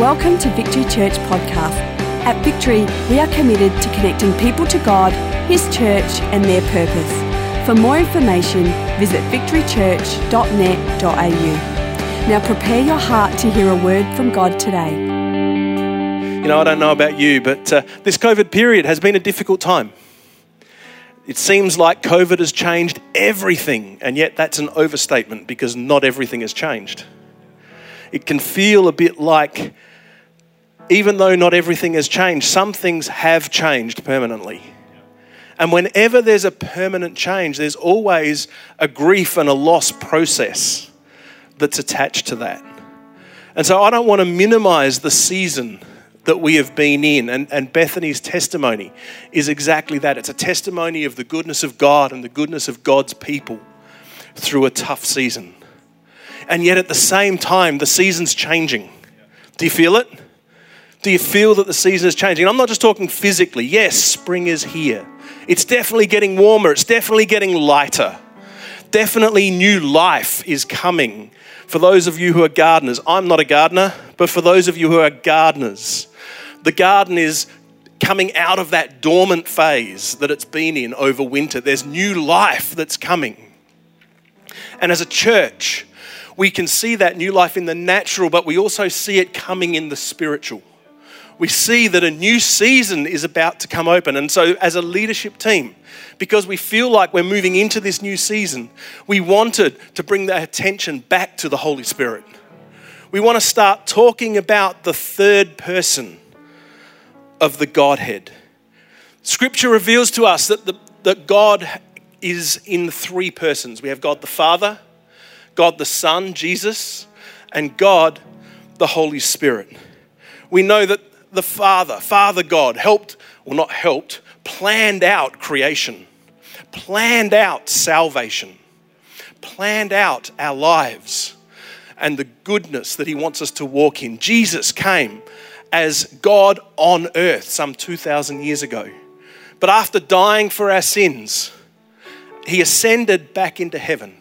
Welcome to Victory Church Podcast. At Victory, we are committed to connecting people to God, His church, and their purpose. For more information, visit victorychurch.net.au. Now prepare your heart to hear a word from God today. You know, I don't know about you, but uh, this COVID period has been a difficult time. It seems like COVID has changed everything, and yet that's an overstatement because not everything has changed. It can feel a bit like, even though not everything has changed, some things have changed permanently. And whenever there's a permanent change, there's always a grief and a loss process that's attached to that. And so I don't want to minimize the season that we have been in. And, and Bethany's testimony is exactly that it's a testimony of the goodness of God and the goodness of God's people through a tough season. And yet at the same time, the season's changing. Do you feel it? Do you feel that the season is changing? I'm not just talking physically. Yes, spring is here. It's definitely getting warmer. It's definitely getting lighter. Definitely new life is coming. For those of you who are gardeners, I'm not a gardener, but for those of you who are gardeners, the garden is coming out of that dormant phase that it's been in over winter. There's new life that's coming. And as a church, we can see that new life in the natural, but we also see it coming in the spiritual. We see that a new season is about to come open. And so, as a leadership team, because we feel like we're moving into this new season, we wanted to bring that attention back to the Holy Spirit. We want to start talking about the third person of the Godhead. Scripture reveals to us that, the, that God is in three persons we have God the Father, God the Son, Jesus, and God the Holy Spirit. We know that the Father, Father God, helped, or not helped, planned out creation, planned out salvation, planned out our lives and the goodness that He wants us to walk in. Jesus came as God on earth some 2,000 years ago. But after dying for our sins, He ascended back into heaven.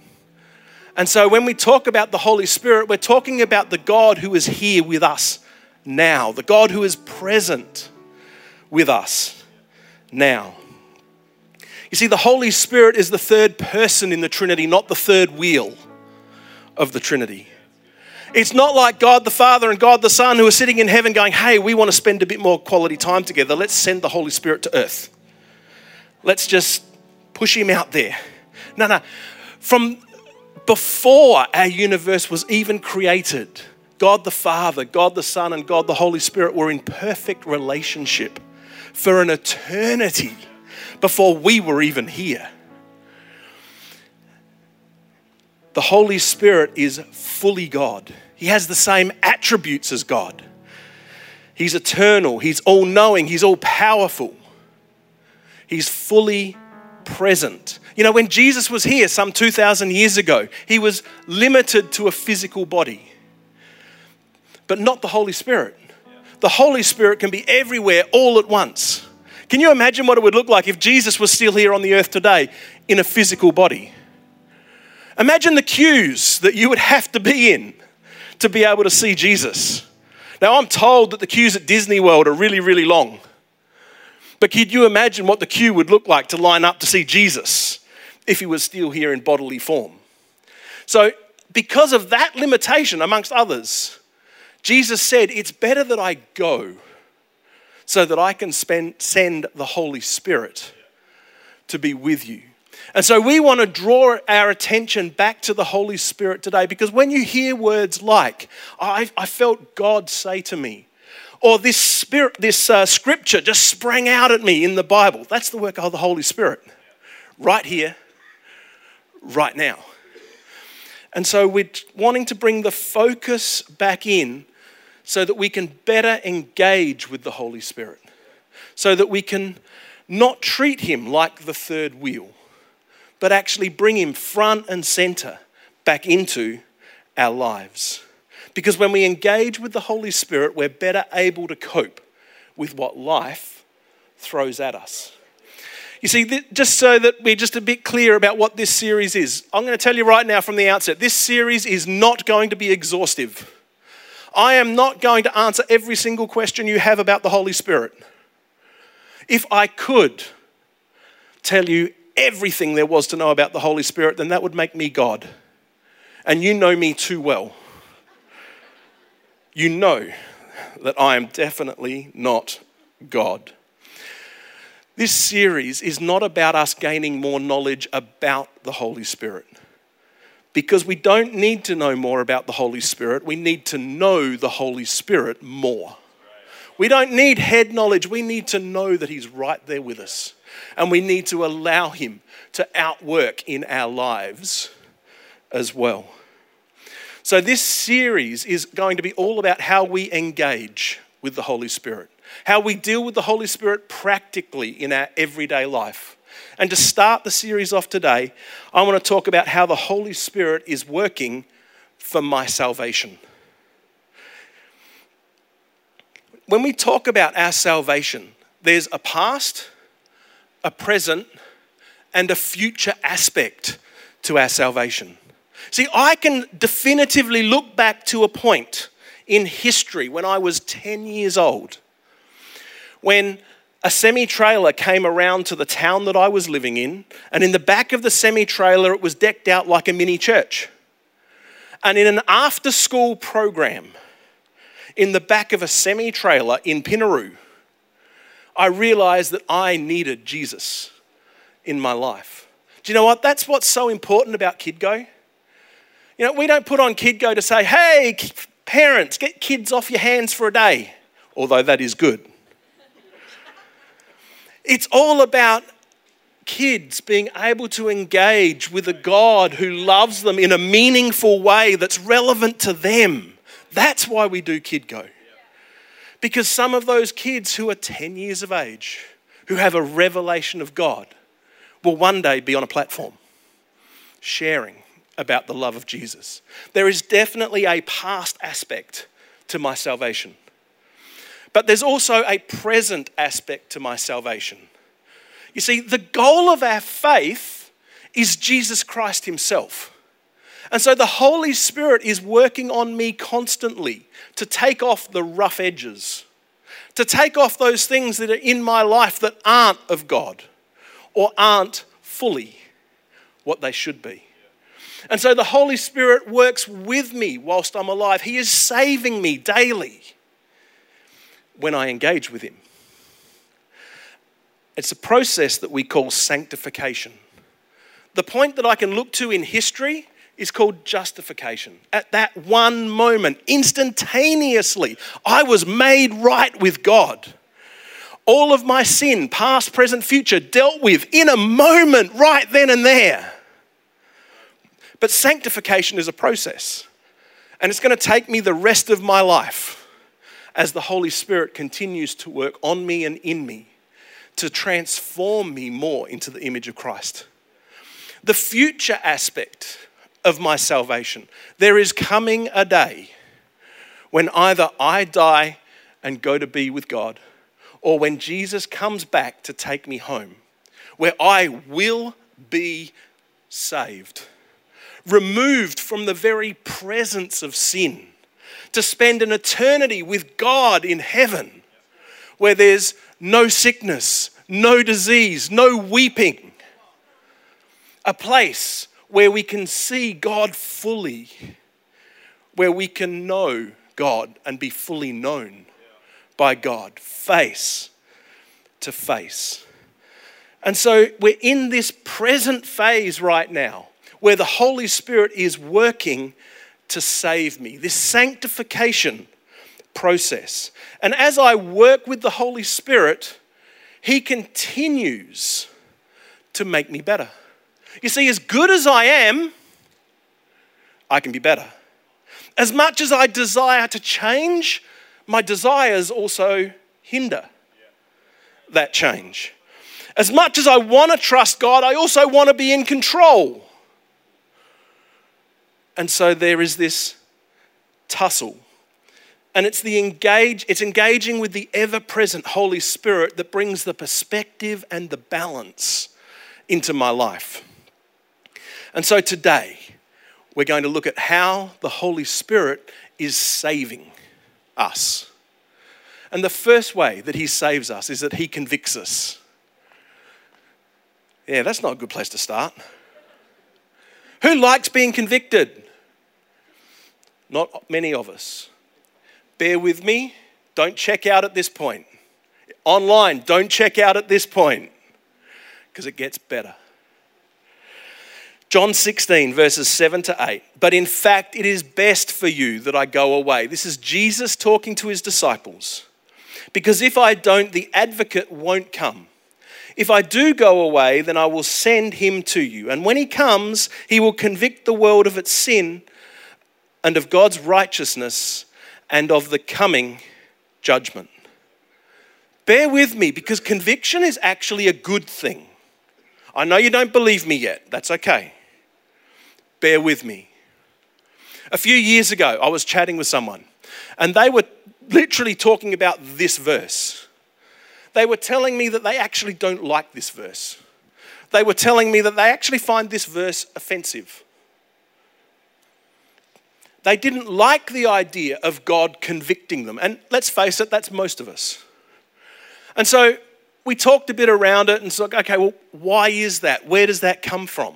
And so when we talk about the Holy Spirit, we're talking about the God who is here with us now, the God who is present with us now. You see, the Holy Spirit is the third person in the Trinity, not the third wheel of the Trinity. It's not like God the Father and God the Son who are sitting in heaven going, hey, we want to spend a bit more quality time together. Let's send the Holy Spirit to earth. Let's just push him out there. No, no. From before our universe was even created, God the Father, God the Son, and God the Holy Spirit were in perfect relationship for an eternity before we were even here. The Holy Spirit is fully God. He has the same attributes as God. He's eternal, He's all knowing, He's all powerful. He's fully present. You know, when Jesus was here some 2,000 years ago, He was limited to a physical body, but not the Holy Spirit. The Holy Spirit can be everywhere all at once. Can you imagine what it would look like if Jesus was still here on the earth today in a physical body? Imagine the queues that you would have to be in to be able to see Jesus. Now, I'm told that the queues at Disney World are really, really long. But could you imagine what the queue would look like to line up to see Jesus if he was still here in bodily form? So, because of that limitation, amongst others, Jesus said, It's better that I go so that I can spend, send the Holy Spirit to be with you. And so we want to draw our attention back to the Holy Spirit today because when you hear words like, I, I felt God say to me, or this spirit, this uh, scripture just sprang out at me in the Bible, that's the work of the Holy Spirit. Right here, right now. And so we're wanting to bring the focus back in so that we can better engage with the Holy Spirit, so that we can not treat him like the third wheel but actually bring Him front and center back into our lives. Because when we engage with the Holy Spirit, we're better able to cope with what life throws at us. You see, just so that we're just a bit clear about what this series is, I'm going to tell you right now from the outset this series is not going to be exhaustive. I am not going to answer every single question you have about the Holy Spirit. If I could tell you everything there was to know about the Holy Spirit, then that would make me God. And you know me too well. You know that I am definitely not God. This series is not about us gaining more knowledge about the Holy Spirit. Because we don't need to know more about the Holy Spirit, we need to know the Holy Spirit more. We don't need head knowledge, we need to know that He's right there with us. And we need to allow Him to outwork in our lives as well. So, this series is going to be all about how we engage with the Holy Spirit, how we deal with the Holy Spirit practically in our everyday life. And to start the series off today, I want to talk about how the Holy Spirit is working for my salvation. When we talk about our salvation, there's a past, a present, and a future aspect to our salvation. See, I can definitively look back to a point in history when I was 10 years old when a semi trailer came around to the town that I was living in, and in the back of the semi trailer, it was decked out like a mini church. And in an after school program, in the back of a semi trailer in Pinnaroo, I realized that I needed Jesus in my life. Do you know what? That's what's so important about KidGo. You know, we don't put on KidGo to say, hey, parents, get kids off your hands for a day, although that is good. It's all about kids being able to engage with a God who loves them in a meaningful way that's relevant to them. That's why we do KidGo. Because some of those kids who are 10 years of age, who have a revelation of God, will one day be on a platform sharing about the love of Jesus. There is definitely a past aspect to my salvation, but there's also a present aspect to my salvation. You see, the goal of our faith is Jesus Christ Himself. And so the Holy Spirit is working on me constantly to take off the rough edges, to take off those things that are in my life that aren't of God or aren't fully what they should be. And so the Holy Spirit works with me whilst I'm alive. He is saving me daily when I engage with Him. It's a process that we call sanctification. The point that I can look to in history is called justification. At that one moment, instantaneously, I was made right with God. All of my sin, past, present, future, dealt with in a moment, right then and there. But sanctification is a process. And it's going to take me the rest of my life as the Holy Spirit continues to work on me and in me to transform me more into the image of Christ. The future aspect of my salvation, there is coming a day when either I die and go to be with God, or when Jesus comes back to take me home, where I will be saved removed from the very presence of sin, to spend an eternity with God in heaven, where there's no sickness, no disease, no weeping. A place where we can see God fully, where we can know God and be fully known by God, face to face. And so we're in this present phase right now where the Holy Spirit is working to save me, this sanctification process. And as I work with the Holy Spirit, He continues to make me better. You see, as good as I am, I can be better. As much as I desire to change, my desires also hinder that change. As much as I want to trust God, I also want to be in control. And so there is this tussle. And it's the engage, it's engaging with the ever-present Holy Spirit that brings the perspective and the balance into my life. And so today, we're going to look at how the Holy Spirit is saving. us. And the first way that He saves us is that He convicts us. Yeah, that's not a good place to start. Who likes being convicted? Not many of us. Bear with me. Don't check out at this point. Online, don't check out at this point because it gets better. John 16, verses 7 to 8. But in fact, it is best for you that I go away. This is Jesus talking to his disciples. Because if I don't, the advocate won't come. If I do go away, then I will send him to you. And when he comes, he will convict the world of its sin and of God's righteousness and of the coming judgment. Bear with me because conviction is actually a good thing. I know you don't believe me yet. That's okay. Bear with me. A few years ago, I was chatting with someone, and they were literally talking about this verse. They were telling me that they actually don't like this verse. They were telling me that they actually find this verse offensive. They didn't like the idea of God convicting them. And let's face it, that's most of us. And so we talked a bit around it and said, okay, well, why is that? Where does that come from?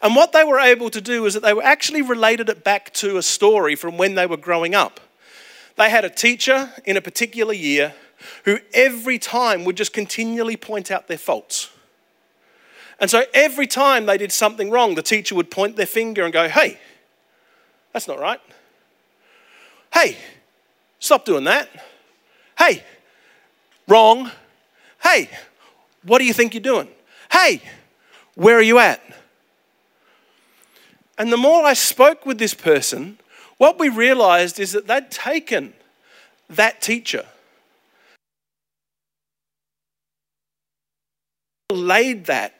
And what they were able to do is that they were actually related it back to a story from when they were growing up. They had a teacher in a particular year who every time would just continually point out their faults. And so every time they did something wrong, the teacher would point their finger and go, hey, that's not right. Hey, stop doing that. Hey, wrong. Hey, what do you think you're doing? Hey, where are you at? And the more I spoke with this person, what we realized is that they'd taken that teacher, laid that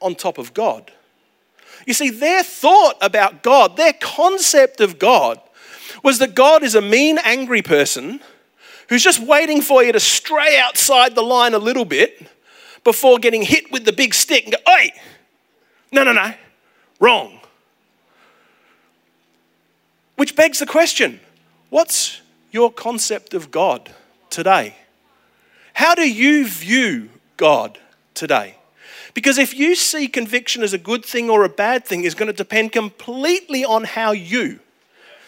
on top of God. You see, their thought about God, their concept of God, was that God is a mean, angry person who's just waiting for you to stray outside the line a little bit before getting hit with the big stick and go, Oi! No, no, no, wrong. Which begs the question what's your concept of God today? How do you view God today? Because if you see conviction as a good thing or a bad thing, is going to depend completely on how you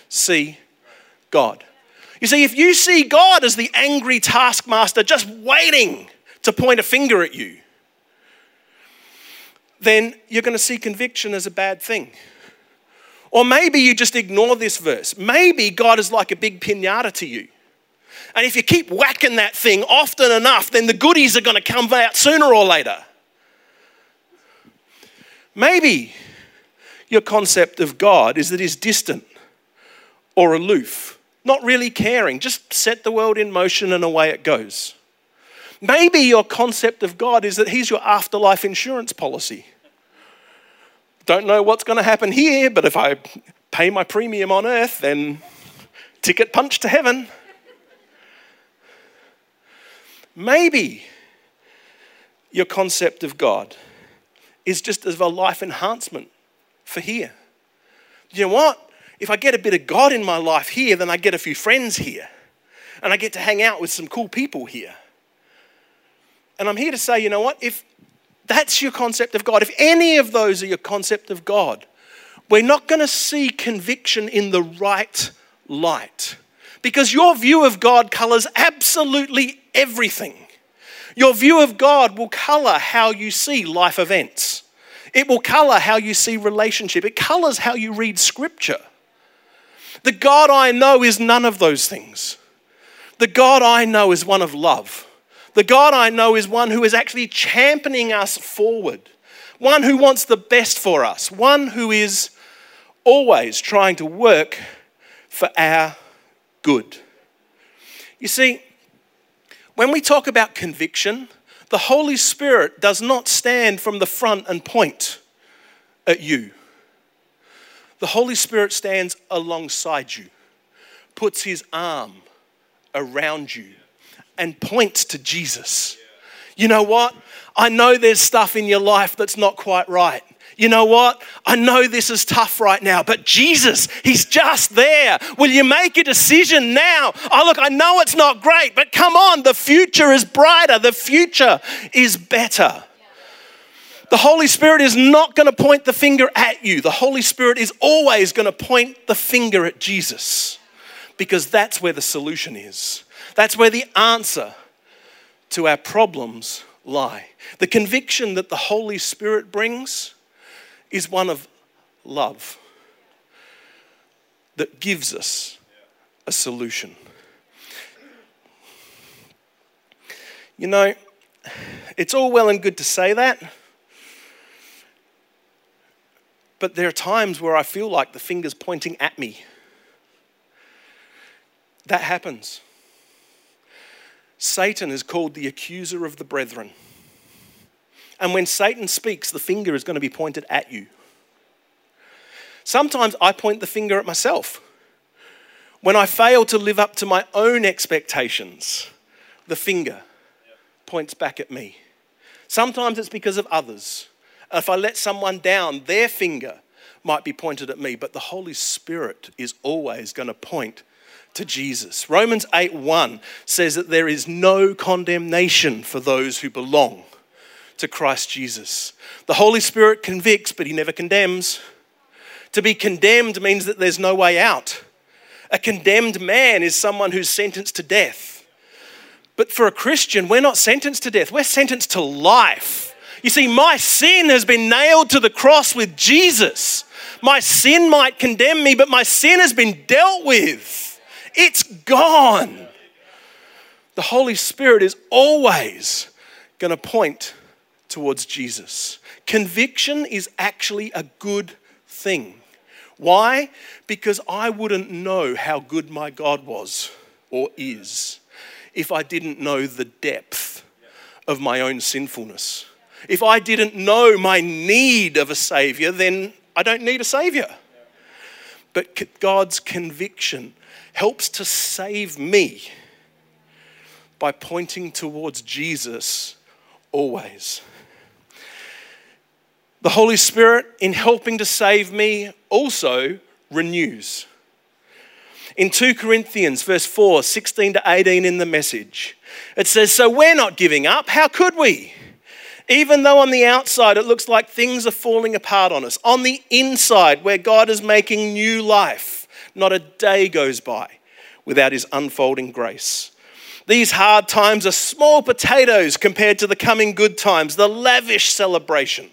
see God. You see, if you see God as the angry taskmaster just waiting to point a finger at you, then you're going to see conviction as a bad thing. Or maybe you just ignore this verse. Maybe God is like a big pinata to you. And if you keep whacking that thing often enough, then the goodies are going to come out sooner or later. Maybe your concept of God is that He's distant or aloof not really caring, just set the world in motion and away it goes. Maybe your concept of God is that He's your afterlife insurance policy. Don't know what's going to happen here, but if I pay my premium on earth, then ticket punch to heaven. Maybe your concept of God is just as a life enhancement for here. You know what? if I get a bit of God in my life here, then I get a few friends here. And I get to hang out with some cool people here. And I'm here to say, you know what? If that's your concept of God, if any of those are your concept of God, we're not going to see conviction in the right light. Because your view of God colors absolutely everything. Your view of God will color how you see life events. It will color how you see relationship. It colors how you read scripture. The God I know is none of those things. The God I know is one of love. The God I know is one who is actually championing us forward, one who wants the best for us, one who is always trying to work for our good. You see, when we talk about conviction, the Holy Spirit does not stand from the front and point at you. The Holy Spirit stands alongside you, puts his arm around you, and points to Jesus. You know what? I know there's stuff in your life that's not quite right. You know what? I know this is tough right now, but Jesus, He's just there. Will you make a decision now? Oh, look, I know it's not great, but come on, the future is brighter, the future is better. The Holy Spirit is not going to point the finger at you. The Holy Spirit is always going to point the finger at Jesus because that's where the solution is. That's where the answer to our problems lie. The conviction that the Holy Spirit brings is one of love that gives us a solution. You know, it's all well and good to say that. But there are times where I feel like the finger's pointing at me. That happens. Satan is called the accuser of the brethren. And when Satan speaks, the finger is going to be pointed at you. Sometimes I point the finger at myself. When I fail to live up to my own expectations, the finger points back at me. Sometimes it's because of others. If I let someone down, their finger might be pointed at me, but the Holy Spirit is always going to point to Jesus. Romans 8 1 says that there is no condemnation for those who belong to Christ Jesus. The Holy Spirit convicts, but he never condemns. To be condemned means that there's no way out. A condemned man is someone who's sentenced to death. But for a Christian, we're not sentenced to death, we're sentenced to life. You see, my sin has been nailed to the cross with Jesus. My sin might condemn me, but my sin has been dealt with. It's gone. The Holy Spirit is always going to point towards Jesus. Conviction is actually a good thing. Why? Because I wouldn't know how good my God was or is if I didn't know the depth of my own sinfulness. If I didn't know my need of a Savior, then I don't need a Savior. But God's conviction helps to save me by pointing towards Jesus always. The Holy Spirit, in helping to save me, also renews. In 2 Corinthians, verse 4, 16 to 18 in the message, it says, So we're not giving up. How could we? Even though on the outside it looks like things are falling apart on us, on the inside, where God is making new life, not a day goes by without His unfolding grace. These hard times are small potatoes compared to the coming good times, the lavish celebration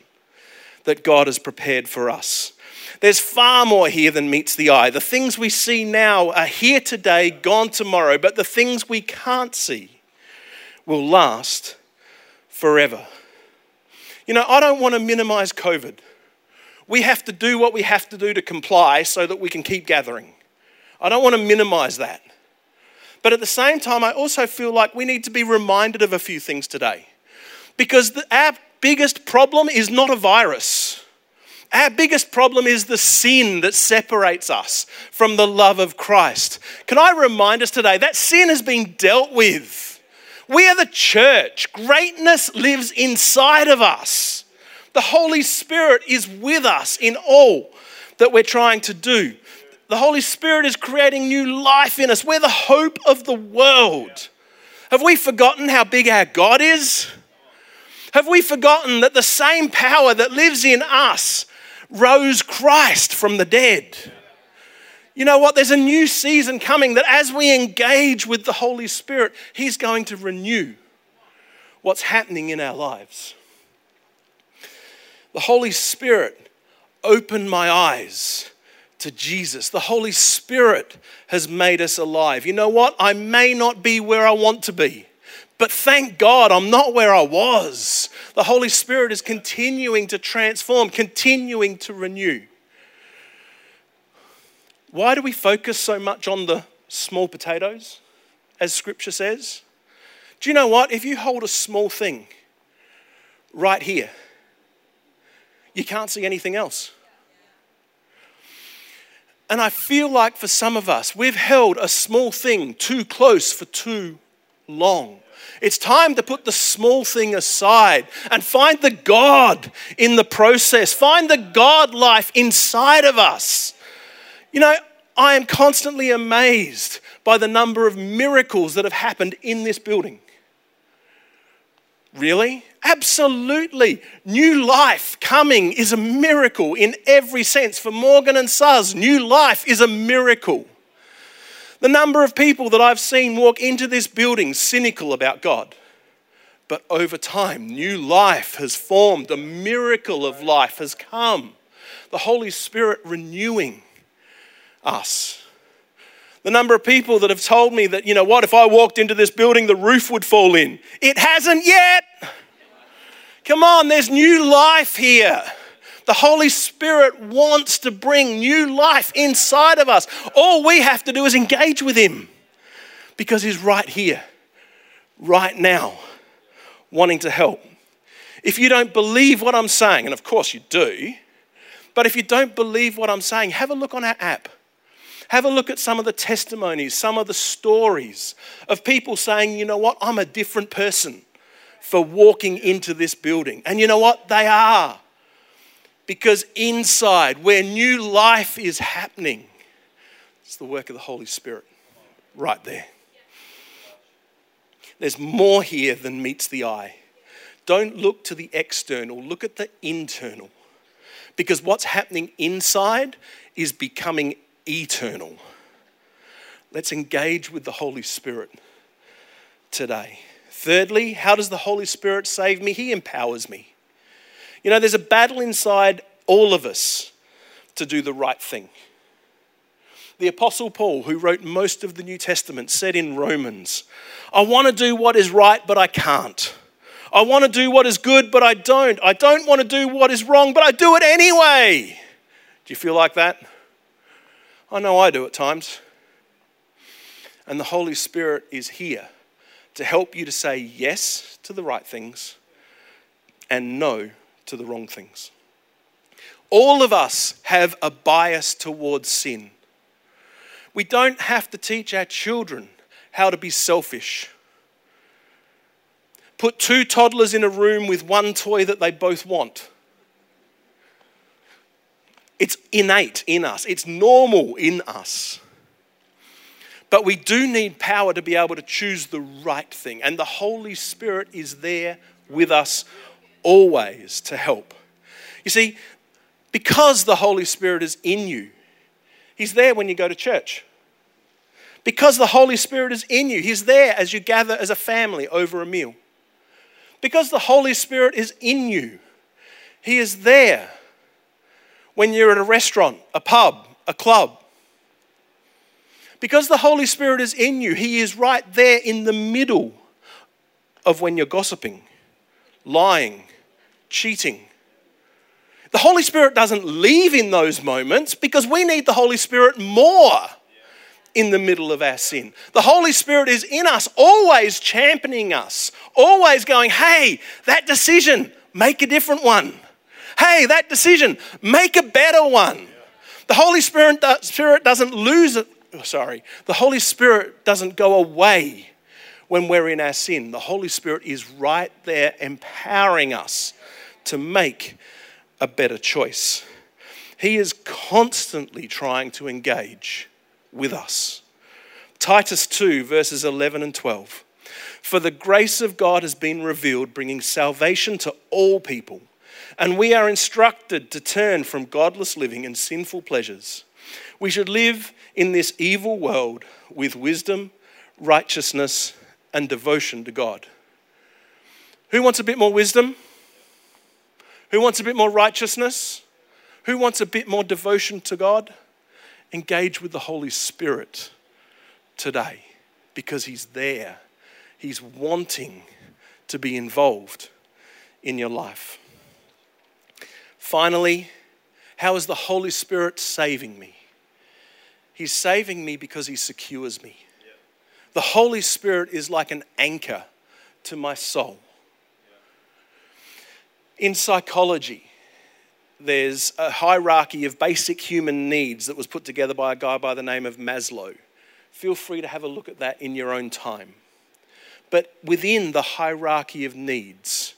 that God has prepared for us. There's far more here than meets the eye. The things we see now are here today, gone tomorrow, but the things we can't see will last forever. You know, I don't want to minimize COVID. We have to do what we have to do to comply so that we can keep gathering. I don't want to minimize that. But at the same time, I also feel like we need to be reminded of a few things today. Because the, our biggest problem is not a virus. Our biggest problem is the sin that separates us from the love of Christ. Can I remind us today that sin has been dealt with? We are the church. Greatness lives inside of us. The Holy Spirit is with us in all that we're trying to do. The Holy Spirit is creating new life in us. We're the hope of the world. Have we forgotten how big our God is? Have we forgotten that the same power that lives in us rose Christ from the dead? You know what? There's a new season coming that as we engage with the Holy Spirit, He's going to renew what's happening in our lives. The Holy Spirit opened my eyes to Jesus. The Holy Spirit has made us alive. You know what? I may not be where I want to be, but thank God I'm not where I was. The Holy Spirit is continuing to transform, continuing to renew. Why do we focus so much on the small potatoes, as scripture says? Do you know what? If you hold a small thing right here, you can't see anything else. And I feel like for some of us, we've held a small thing too close for too long. It's time to put the small thing aside and find the God in the process. Find the God life inside of us. You know, I am constantly amazed by the number of miracles that have happened in this building. Really? Absolutely. New life coming is a miracle in every sense. For Morgan and Suz, new life is a miracle. The number of people that I've seen walk into this building cynical about God. But over time, new life has formed, a miracle of life has come. The Holy Spirit renewing us. The number of people that have told me that, you know what, if I walked into this building, the roof would fall in. It hasn't yet. Come on, there's new life here. The Holy Spirit wants to bring new life inside of us. All we have to do is engage with Him because He's right here, right now, wanting to help. If you don't believe what I'm saying, and of course you do, but if you don't believe what I'm saying, have a look on our app. Have a look at some of the testimonies, some of the stories of people saying, you know what, I'm a different person for walking into this building. And you know what? They are. Because inside, where new life is happening, it's the work of the Holy Spirit right there. There's more here than meets the eye. Don't look to the external, look at the internal. Because what's happening inside is becoming eternal. Let's engage with the Holy Spirit today. Thirdly, how does the Holy Spirit save me? He empowers me. You know, there's a battle inside all of us to do the right thing. The Apostle Paul, who wrote most of the New Testament, said in Romans, I want to do what is right, but I can't. I want to do what is good, but I don't. I don't want to do what is wrong, but I do it anyway. Do you feel like that? I know I do at times. And the Holy Spirit is here to help you to say yes to the right things and no to the wrong things. All of us have a bias towards sin. We don't have to teach our children how to be selfish. Put two toddlers in a room with one toy that they both want. It's innate in us, it's normal in us. But we do need power to be able to choose the right thing. And the Holy Spirit is there with us always to help. You see, because the Holy Spirit is in you, He's there when you go to church. Because the Holy Spirit is in you, He's there as you gather as a family over a meal. Because the Holy Spirit is in you, He is there when you're at a restaurant, a pub, a club. Because the Holy Spirit is in you, He is right there in the middle of when you're gossiping, lying, cheating. The Holy Spirit doesn't leave in those moments because we need the Holy Spirit more in the middle of our sin. The Holy Spirit is in us, always championing us, always going, hey, that decision, make a different one hey, that decision, make a better one. The Holy Spirit, uh, Spirit doesn't lose it. Oh, sorry, the Holy Spirit doesn't go away when we're in our sin. The Holy Spirit is right there empowering us to make a better choice. He is constantly trying to engage with us. Titus 2, verses 11 and 12. For the grace of God has been revealed, bringing salvation to all people and we are instructed to turn from godless living and sinful pleasures. We should live in this evil world with wisdom, righteousness, and devotion to God. Who wants a bit more wisdom? Who wants a bit more righteousness? Who wants a bit more devotion to God? Engage with the Holy Spirit today because He's there. He's wanting to be involved in your life. Finally, how is the Holy Spirit saving me? He's saving me because He secures me. The Holy Spirit is like an anchor to my soul. In psychology, there's a hierarchy of basic human needs that was put together by a guy by the name of Maslow. Feel free to have a look at that in your own time. but within the hierarchy of needs.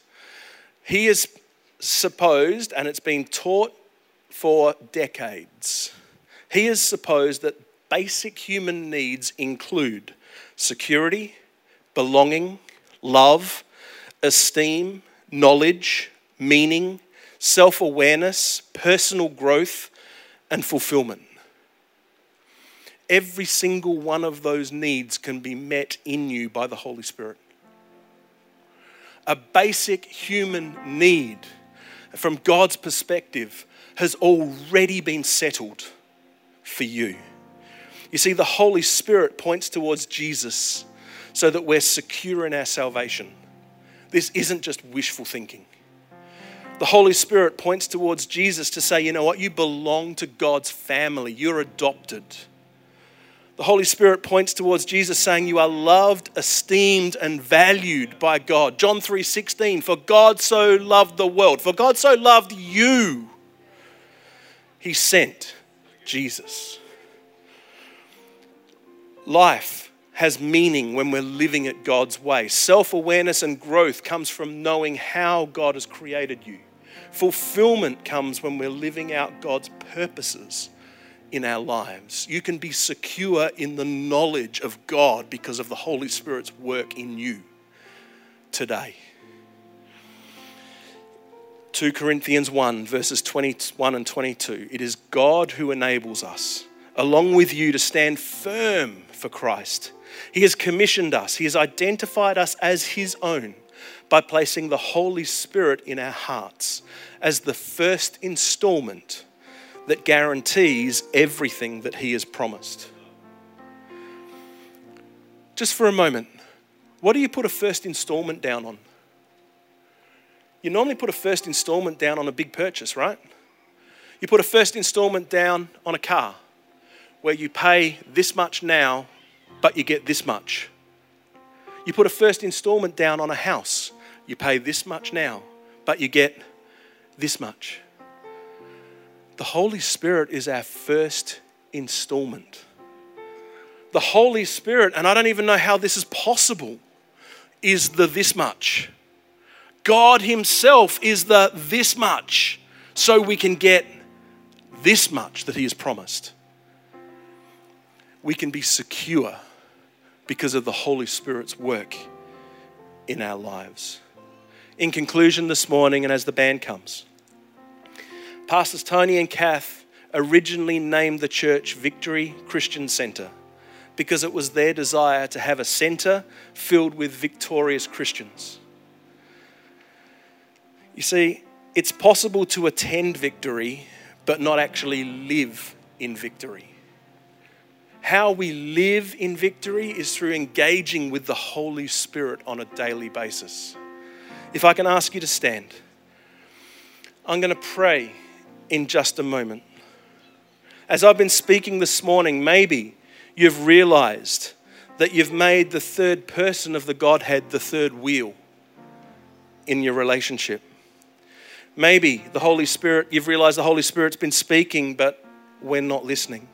He is supposed, and it's been taught for decades, he has supposed that basic human needs include security, belonging, love, esteem, knowledge, meaning, self awareness, personal growth, and fulfillment. Every single one of those needs can be met in you by the Holy Spirit. A basic human need, from God's perspective, has already been settled for you. You see, the Holy Spirit points towards Jesus so that we're secure in our salvation. This isn't just wishful thinking. The Holy Spirit points towards Jesus to say, you know what, you belong to God's family, you're adopted. The Holy Spirit points towards Jesus saying you are loved, esteemed and valued by God. John 3:16 For God so loved the world, for God so loved you. He sent Jesus. Life has meaning when we're living it God's way. Self awareness and growth comes from knowing how God has created you. Fulfillment comes when we're living out God's purposes in our lives. You can be secure in the knowledge of God because of the Holy Spirit's work in you today. 2 Corinthians 1, verses 21 and 22. It is God who enables us, along with you, to stand firm for Christ. He has commissioned us, He has identified us as His own by placing the Holy Spirit in our hearts as the first installment that guarantees everything that He has promised. Just for a moment, what do you put a first installment down on? You normally put a first installment down on a big purchase, right? You put a first installment down on a car where you pay this much now, but you get this much. You put a first installment down on a house. You pay this much now, but you get this much. The Holy Spirit is our first installment. The Holy Spirit, and I don't even know how this is possible, is the this much. God Himself is the this much, so we can get this much that He has promised. We can be secure because of the Holy Spirit's work in our lives. In conclusion, this morning, and as the band comes, Pastors Tony and Kath originally named the church Victory Christian Center because it was their desire to have a center filled with victorious Christians. You see, it's possible to attend victory but not actually live in victory. How we live in victory is through engaging with the Holy Spirit on a daily basis. If I can ask you to stand, I'm going to pray in just a moment. As I've been speaking this morning, maybe you've realized that you've made the third person of the Godhead the third wheel in your relationship. Maybe the Holy Spirit, you've realized the Holy Spirit's been speaking, but we're not listening.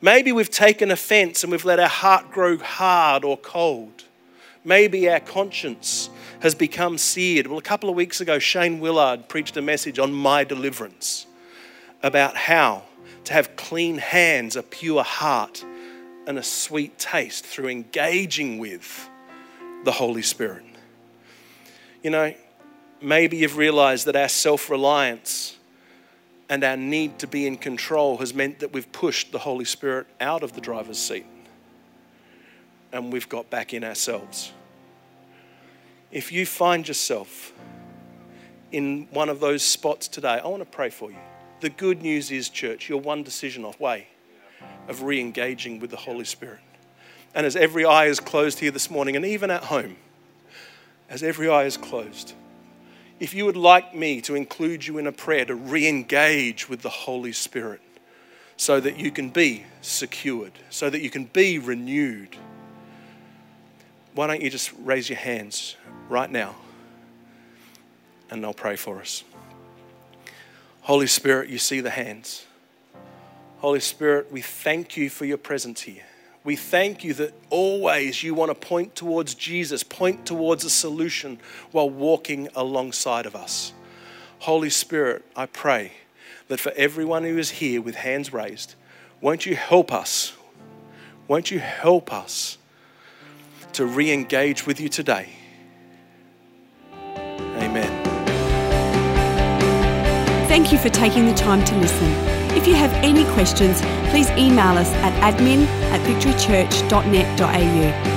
Maybe we've taken offense and we've let our heart grow hard or cold. Maybe our conscience has become seared. Well, a couple of weeks ago, Shane Willard preached a message on my deliverance about how to have clean hands, a pure heart, and a sweet taste through engaging with the Holy Spirit. You know, maybe you've realized that our self reliance and our need to be in control has meant that we've pushed the Holy Spirit out of the driver's seat and we've got back in ourselves. If you find yourself in one of those spots today, I want to pray for you. The good news is, church, you're one decision off way of re engaging with the Holy Spirit. And as every eye is closed here this morning, and even at home, as every eye is closed, if you would like me to include you in a prayer to re engage with the Holy Spirit so that you can be secured, so that you can be renewed, why don't you just raise your hands right now and I'll pray for us. Holy Spirit, you see the hands. Holy Spirit, we thank you for your presence here. We thank you that always you want to point towards Jesus, point towards a solution while walking alongside of us. Holy Spirit, I pray that for everyone who is here with hands raised, won't you help us? Won't you help us to re engage with you today? Amen. Thank you for taking the time to listen. If you have any questions, please email us at admin at victorychurch.net.au.